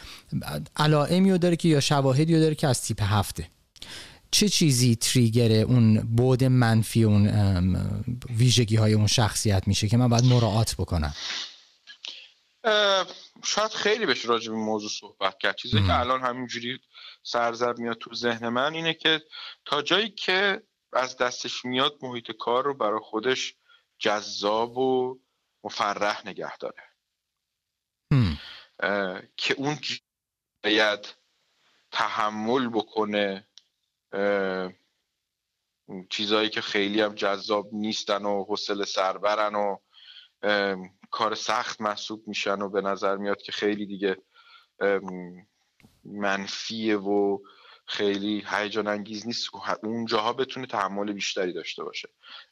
Speaker 1: علائمی داره که یا شواهدی داره که از تیپ هفته. چه چیزی تریگر اون بود منفی اون ویژگی های اون شخصیت میشه که من باید مراعات بکنم؟
Speaker 2: شاید خیلی بهش راجع به موضوع صحبت کرد. چیزی که الان همینجوری سرزب میاد تو ذهن من اینه که تا جایی که از دستش میاد محیط کار رو برای خودش جذاب و مفرح نگه داره. که اون باید تحمل بکنه چیزهایی که خیلی هم جذاب نیستن و حوصله سربرن و کار سخت محسوب میشن و به نظر میاد که خیلی دیگه منفیه و خیلی هیجان انگیز نیست اونجاها بتونه تحمل بیشتری داشته باشه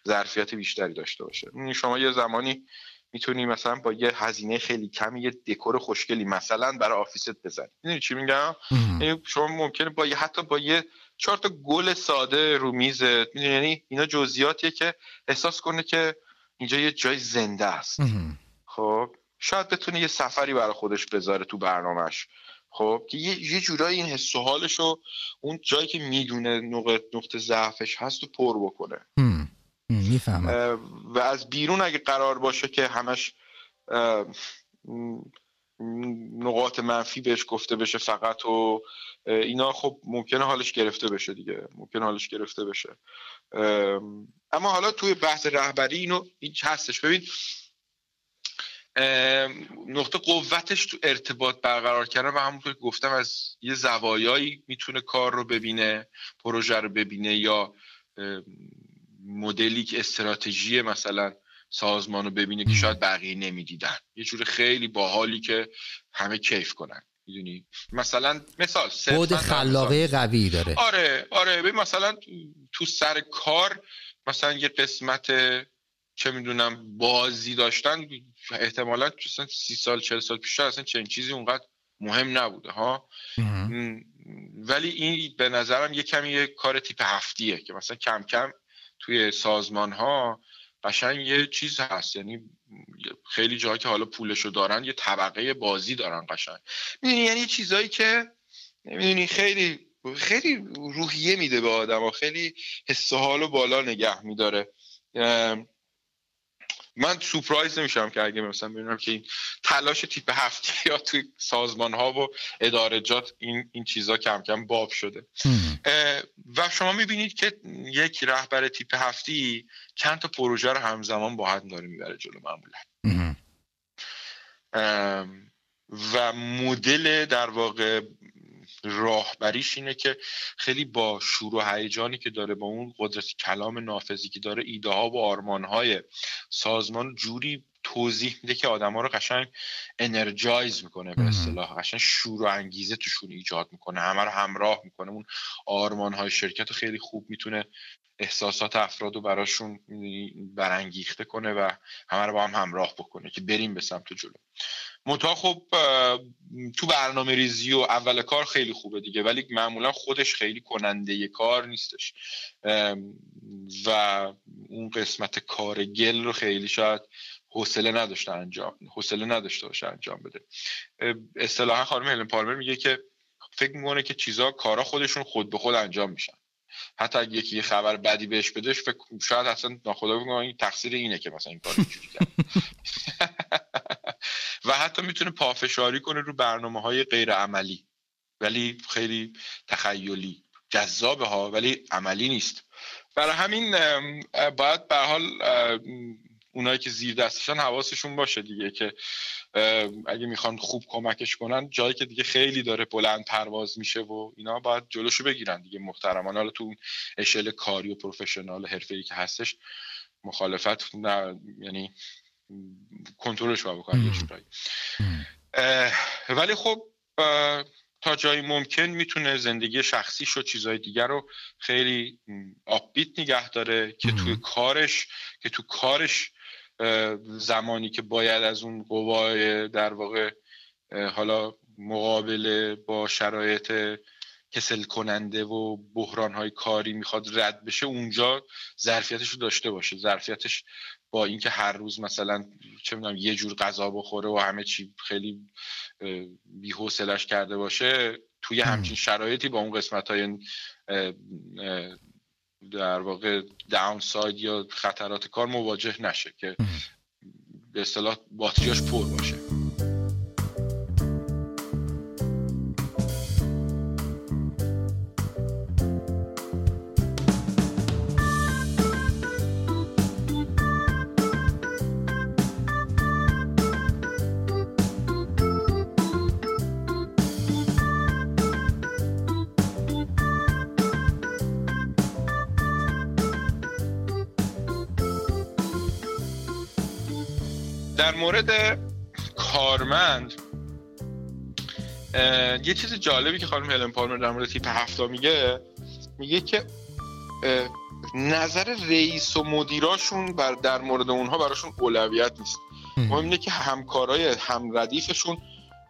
Speaker 2: ظرفیت بیشتری داشته باشه. شما یه زمانی می‌تونی مثلا با یه هزینه خیلی کمی یه دکور خوشگلی مثلا برای آفیست بزنی. می‌دونی چی میگم؟ یعنی شما ممکنه با یه حتی با یه چهار تا گل ساده رو میزت می‌دونی؟ یعنی اینا جزئیاتیه که احساس کنه که اینجا یه جای زنده است. خب شاید بتونه یه سفری برای خودش بذاره تو برنامهش. خب که یه, یه جورایی این حس و حالش رو اون جایی که می‌دونه نقطه, نقطه ضعفش هست و پر بکنه.
Speaker 1: می‌فهمم.
Speaker 2: و از بیرون اگه قرار باشه که همش نقاط منفی بهش گفته بشه فقط و اینا خب ممکنه حالش گرفته بشه دیگه. ممکنه حالش گرفته بشه. اما حالا توی بحث رهبری اینو این هستش. ببین نقطه قوتش تو ارتباط برقرار کردن و همونطور که گفتم از یه زوایایی می‌تونه کار رو ببینه پروژه رو ببینه یا مدلی که استراتژی مثلا سازمان رو ببینه که شاید بقیه نمی‌دیدن. یه جور خیلی باحالی که همه کیف کنن. می‌دونی؟ مثلا مثال
Speaker 1: بود خلاقه قوی داره.
Speaker 2: آره آره. مثلا تو سر کار مثلا یه قسمت چه می‌دونم بازی داشتن احتمالا مثلا سی سال چل سال پیش اصلا چنین چیزی اونقدر مهم نبوده ها؟ ولی این به نظرم یه کمی یه کار تیپ هفتیه که مثلا کم کم توی سازمان ها قشنگ یه چیز هست یعنی خیلی جاها که حالا پولشو دارن یه طبقه بازی دارن قشنگ. می‌دونی یعنی چیزایی که می‌دونی خیلی خیلی روحیه میده به آدم و خیلی حس و بالا نگه میداره. من سورپرایز نمیشم که اگه مثلا ببینم که این تلاش تیپ هفتی یا توی سازمان ها و ادارجات این این چیزا کم کم باب شده. و شما می‌بینید که یک رهبر تیپ هفتی چند تا پروژه رو همزمان با هم داره می‌بره جلو معمولا. و مدل در واقع راهبریش اینه که خیلی با شور و هیجانی که داره با اون قدرت کلام نافذی که داره ایده ها و آرمان های سازمان جوری توضیح میده که آدم ها رو قشنگ انرژایز می‌کنه به اصطلاح. قشنگ شور و انگیزه توشون ایجاد می‌کنه. همه رو همراه می‌کنه. اون آرمان های شرکت رو خیلی خوب می‌تونه احساسات افراد رو براشون برانگیخته کنه و همه رو با هم همراه بکنه که بریم به سمت جلو. منتها خب تو برنامه ریزی و اول کار خیلی خوبه دیگه ولی معمولا خودش خیلی کننده کار نیستش. و اون قسمت کار گل رو خیلی شاید حوصله نداشته انجام حوصله نداشته باشه انجام بده. اصطلاحا خانم هلن پالمر میگه که فکر می‌کنه که چیزا کارا خودشون خود به خود انجام میشن. حتی اگه یکی یه خبر بدی بهش بدهش فکر شاید اصلا ناخدا این تقصیر اینه که مثلا این کار و حتی می‌تونه پافشاری کنه رو برنامه های غیر عملی ولی خیلی تخیلی جذابه ها ولی عملی نیست. برای همین باید به حال اونایی که زیر دستشن حواسشون باشه دیگه که اگه می‌خوان خوب کمکش کنن جایی که دیگه خیلی داره بلند پرواز میشه و اینا باید جلوشو بگیرن دیگه محترمان حالا تو اشل کاری و پروفشنال حرفه‌ای که هستش مخالفت نه یعنی کنترلش باید بکنن یه جورایی ولی خب تا جایی ممکن می‌تونه زندگی شخصیش و چیزهای دیگر رو خیلی آپبیت نگه داره که توی کارش که تو کارش زمانی که باید از اون قوای در واقع حالا مقابله با شرایط کسل کننده و بحران های کاری می‌خواد رد بشه اونجا ظرفیتش رو داشته باشه. ظرفیتش با اینکه هر روز مثلا چه می‌دونم یه جور غذا بخوره و همه چی خیلی بی‌حوصلش کرده باشه توی همچین شرایطی با اون قسمت های در واقع داون ساید یا خطرات کار مواجه نشه که به اصطلاح باتریاش پر باشه. یه چیز جالبی که خانم هلن پالمر در مورد تیپ هفتا میگه میگه که نظر رئیس و مدیراشون بر در مورد اونها براشون اولویت نیست. مهم اینه که همکارای هم ردیفشون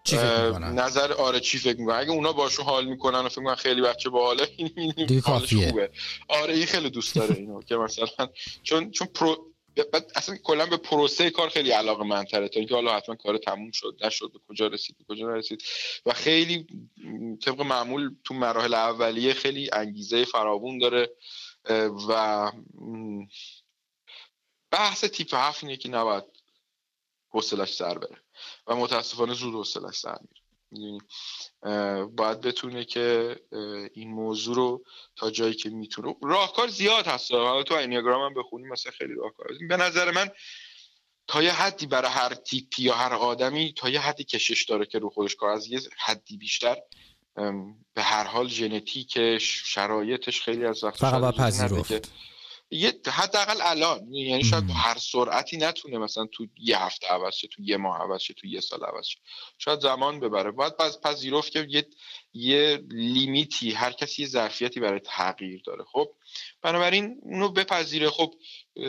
Speaker 1: چی فکر؟
Speaker 2: نظر آره چی فکر می‌کنن؟ اگه اونا باشون حال می‌کنن و فکر می‌کنن خیلی بچه باحاله این خوبه. آره این خیلی دوست داره اینو که مثلا چون چون پرو بعد اصلا کلا به پروسه کار خیلی علاقه منتره. تا اینکه حالا حتما کار تموم شد نشد به کجا رسید به کجا نرسید. و خیلی طبق معمول تو مراحل اولیه خیلی انگیزه فراوون داره. و بحث تیپ هفت اینه که نباید حوصلش سر بره. و متاسفانه زود حوصلش سر میره. باید بتونه که این موضوع رو تا جایی که می‌تونه راهکار زیاد هست. حالا تو اینیاگرام هم بخونی مثلا خیلی راهکار به نظر من تا یه حدی برای هر تیپی یا هر آدمی تا یه حدی کشش داره که رو خودش کار. از یه حدی بیشتر به هر حال ژنتیکش شرایطش خیلی از وقت
Speaker 1: فقط پذیرفت.
Speaker 2: یه حداقل الان یعنی شاید با هر سرعتی نتونه مثلا تو یه هفته عوض شه تو یه ماه عوض شه تو یه سال عوض شه. شاید زمان ببره. باید پس پذیرفت که یه یه لیمیتی هر کسی یه ظرفیتی برای تغییر داره. خب بنابراین اونو بپذیره. خب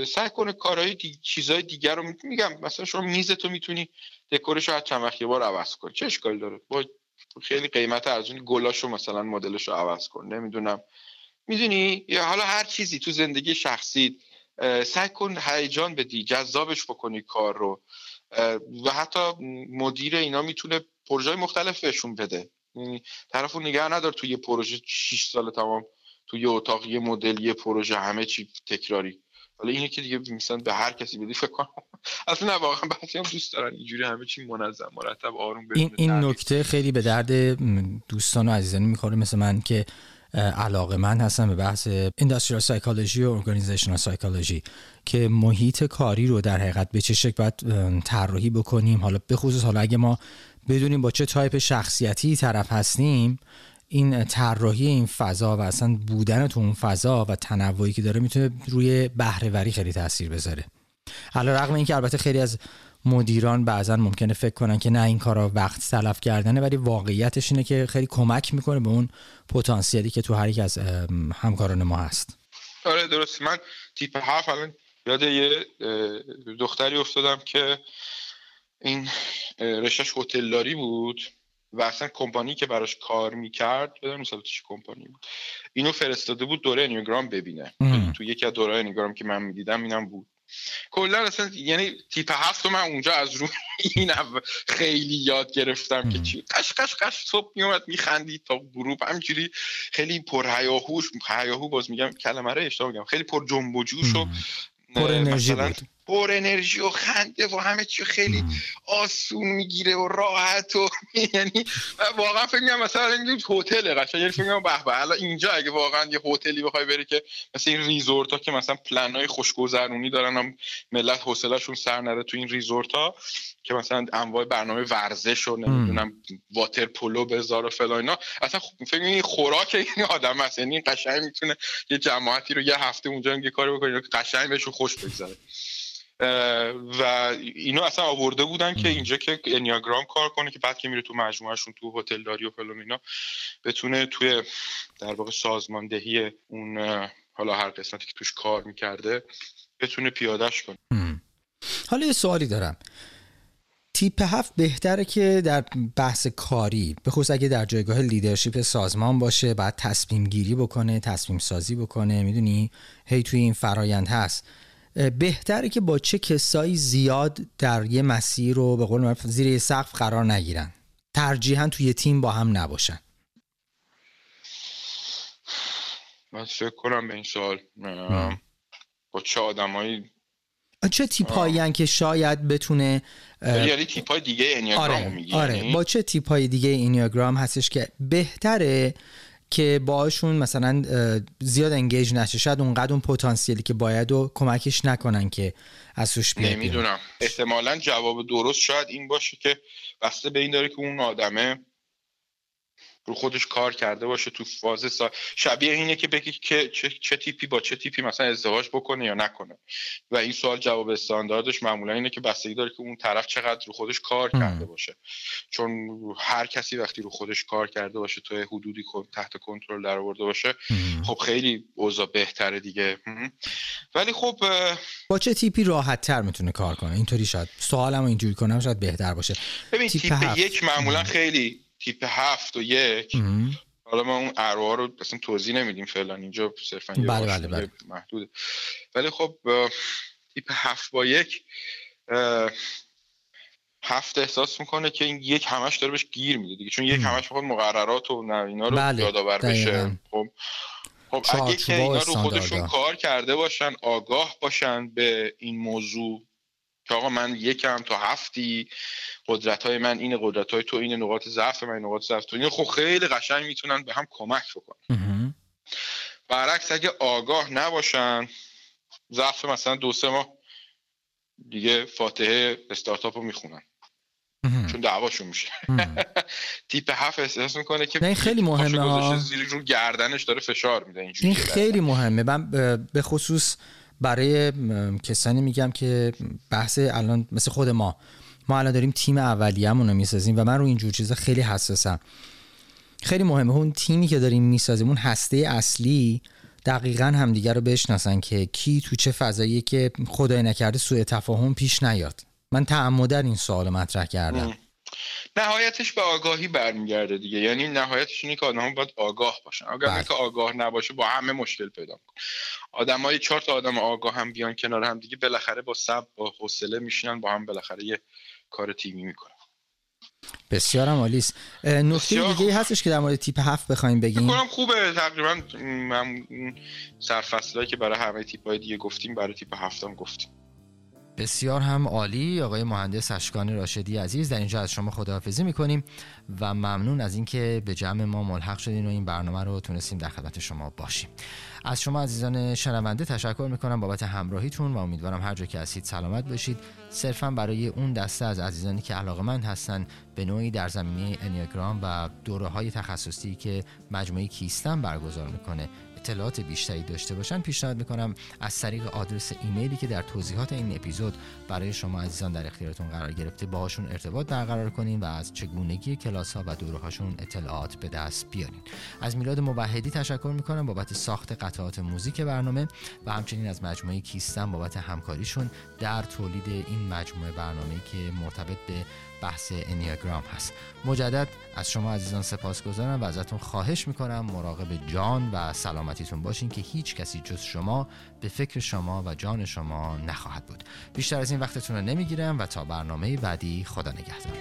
Speaker 2: سعی کنه کارهای دی... چیزهای دیگر رو میگم مثلا شما میزتو می‌تونی دکورش رو چند وقت یه بار عوض کن چه اشکالی داره؟ با خیلی قیمت ارزونی گلاشو مثلا مدلش رو عوض کن. نمی‌دونم. می‌دونی؟ یا حالا هر چیزی تو زندگی شخصی سعی کن هیجان بدی جذابش بکنی کار رو. و حتی مدیر اینا می‌تونه پروژه مختلف بهشون بده. یعنی طرفو نگه ندار توی یه پروژه 6 سال تمام توی یه یه مدل یه پروژه همه چی تکراری. حالا اینه که دیگه مثلا به هر کسی بدی فکر کنم. اصلا نه واقعا بعضی هم دوست دارن اینجوری همه چی منظم مرتب آروم
Speaker 1: این این نکته خیلی به درد دوستان و عزیزانی می‌خوره مثل من که علاقه من هستم به بحث اندستریال سایکولوژی و ارگانیزیشنال سایکولوژی که محیط کاری رو در حقیقت به چه شکل باید طراحی بکنیم. حالا به خصوص حالا اگه ما بدونیم با چه تایپ شخصیتی طرف هستیم این طراحی این فضا و اصلا بودن تو اون فضا و تنوعی که داره می‌تونه روی بهره‌وری خیلی تاثیر بذاره. حالا علی‌رغم اینکه البته خیلی از مدیران بعضا ممکنه فکر کنن که نه این کارا وقت تلف کردنه ولی واقعیتش اینه که خیلی کمک می‌کنه به اون پتانسیلی که تو هر یک از همکاران ما هست.
Speaker 2: آره درست من تیپ هفت الان یاد یه دختری افتادم که این رشتش هتلداری بود و اصلا کمپانی که براش کار می‌کرد بدون مثلا چی کمپانی بود اینو فرستاده بود دوره انیوگرام ببینه. تو یکی از دوره انیوگرام که من می‌دیدم اینم بود. کلا اصلا یعنی تیپ هفت من اونجا از روی این خیلی یاد گرفتم که چی قش قش قش صبح میومد میخندید تا غروب. همینجوری خیلی پر هیاهوش هیاهو باز میگم کلمه رو اشتباه میگم خیلی پر جنب و جوش و
Speaker 1: پر انرژی بود.
Speaker 2: پر انرژی و خنده و همه چی خیلی آسون می‌گیره و راحت و یعنی واقعا فکر می‌کنم مثلا این هتل قشنگ یعنی فکر می‌کنم به به الان اینجا اگه واقعا یه هتلی بخوای بری که مثلا این ریزورت ها که مثلا پلنای خوشگذرونی دارن هم ملت حوصله‌شون سر نره تو این ریزورت ها که مثلا انواع برنامه ورزش و نمی‌دونم واتر پولو بذار و فلان اینا اصلا فکر این خوراک این آدم هست یعنی قشنگ می‌تونه یه جماعتی رو یه هفته اونجا یه کاری بکنه که قشنگ بهشون خوش بگذره. و اینو اصلا آورده بودن که اینجا که انیاگرام کار کنه که بعد که میره تو مجموعهشون تو هتلداری و فلان اینا بتونه توی در واقع سازماندهی اون حالا هر قسمتی که توش کار می‌کرده بتونه پیادش کنه.
Speaker 1: حالا یه سوالی دارم. تیپ هفت بهتره که در بحث کاری به خصوص اگه در جایگاه لیدرشپ سازمان باشه بعد تصمیم گیری بکنه تصمیم سازی بکنه می‌دونی؟ هی توی این فرایند هست. بهتره که با چه کسایی زیاد در یه مسیر رو به قول زیر یه سقف قرار نگیرن. ترجیحا توی یه تیم با هم نباشن.
Speaker 2: من فکر کنم به این سوال با چه آدمایی؟
Speaker 1: چه تیپ که شاید بتونه
Speaker 2: یعنی تیپ های دیگه اینیاگرام
Speaker 1: آره, آره. یعنی؟ با چه تیپ های دیگه اینیاگرام هستش که بهتره که باشون مثلا زیاد انگیج نشه. شاید اونقدر اون پتانسیلی که باید و کمکش نکنن که از سوش
Speaker 2: نمی‌دونم. احتمالا جواب درست شاید این باشه که بسته به این داره که اون آدمه. رو خودش کار کرده باشه تو فاز سا... شبیه اینه که بگی که چه, چه تیپی با چه تیپی مثلا ازدواج بکنه یا نکنه. و این سوال جواب استانداردش معمولا اینه که بستگی داره که اون طرف چقدر رو خودش کار کرده باشه. چون هر کسی وقتی رو خودش کار کرده باشه تو حدودی تحت کنترل در آورده باشه خب خیلی اوضاع بهتره دیگه. ولی خب
Speaker 1: با چه تیپی راحت تر می‌تونه کار کنه؟ اینطوری شاید سوالمو اینجوری کنم شاید بهتر باشه.
Speaker 2: ببین تیپ, تیپ یک معمولا خیلی تیپ هفت و یک. حالا ما اون اروا رو اصلا توضیح نمیدیم فعلا. اینجا صرفا
Speaker 1: یه بله بله بله.
Speaker 2: محدوده. ولی خب تیپ هفت با یک هفت احساس می‌کنه که این یک همش داره بهش گیر میده دیگه. چون یک همش می‌خواد مقررات و اینا رو بله. یادآور بشه. خب. خب اگه که اینا رو خودشون کار کرده باشن آگاه باشن به این موضوع که آقا من یکم تا هفتی قدرت های من این قدرت های تو این نقاط ضعف من نقاط ضعف تو این خب خیلی قشنگ می‌تونن به هم کمک بکنن. برعکس اگه آگاه نباشن ضعف مثلا دو سه ماه دیگه فاتحه استارتاپ رو می‌خونن. چون دعواشون میشه. تیپ هفت احساس می‌کنه که
Speaker 1: نه خیلی مهمه
Speaker 2: زیر رو گردنش داره فشار میده
Speaker 1: این خیلی مهمه. من به خصوص برای کسانی میگم که بحث الان مثل خود ما ما الان داریم تیم اولیه‌مون رو می‌سازیم و من رو اینجور چیزا خیلی حساسم. خیلی مهمه اون تیمی که داریم می‌سازیم اون هسته اصلی دقیقا همدیگه رو بشناسن که کی تو چه فضاییه که خدای نکرده سوء تفاهم پیش نیاد. من تعمدن این سوال مطرح کردم.
Speaker 2: نهایتش به آگاهی برمیگرده دیگه. یعنی نهایتش اینه که آدم باید آگاه باشن. اگر بله. که آگاه نباشه با همه مشکل پیدا می‌کنه. آدم های چهار تا آدم آگاه هم بیان کنار هم دیگه بالاخره با سب با حوصله میشینن با هم بالاخره یه کار تیمی می‌کنن.
Speaker 1: بسیار عالی است نکته دیگه هستش که در مورد تیپ هفت بخوایم بگیم؟
Speaker 2: کنم خوبه. تقریبا سرفصلایی که برای همه تیپ های دیگه گفتیم برای تیپ هفت هم گفتیم.
Speaker 1: بسیار هم عالی. آقای مهندس اشکان راشدی عزیز در اینجا از شما خداحافظی می‌کنیم و ممنون از اینکه به جمع ما ملحق شدین و این برنامه رو تونستیم در خدمت شما باشیم. از شما عزیزان شنونده تشکر می‌کنم بابت همراهیتون و امیدوارم هر جا که هستید سلامت باشید. صرفا برای اون دسته از عزیزانی که علاقمند هستن به نوعی در زمینه انیاگرام و دوره های تخصصی که مجموعه کیستن برگزار می‌کنه اطلاعات بیشتری داشته باشن پیشنهاد می‌کنم از طریق آدرس ایمیلی که در توضیحات این اپیزود برای شما عزیزان در اختیارتون قرار گرفته باهاشون ارتباط برقرار کنین و از چگونگی کلاس ها و دوره هاشون اطلاعات به دست بیارین. از میلاد موحدی تشکر می‌کنم بابت ساخت قطعات موزیک برنامه و همچنین از مجموعه کیستن بابت همکاریشون در تولید این مجموعه برنامه که مرتبط به بحث انیاگرام هست. مجدد از شما عزیزان سپاس گذارم و ازتون خواهش می‌کنم مراقب جان و سلامتیتون باشین که هیچ کسی جز شما به فکر شما و جان شما نخواهد بود. بیشتر از این وقتتون رو نمی‌گیرم و تا برنامه بعدی خدا نگهدار.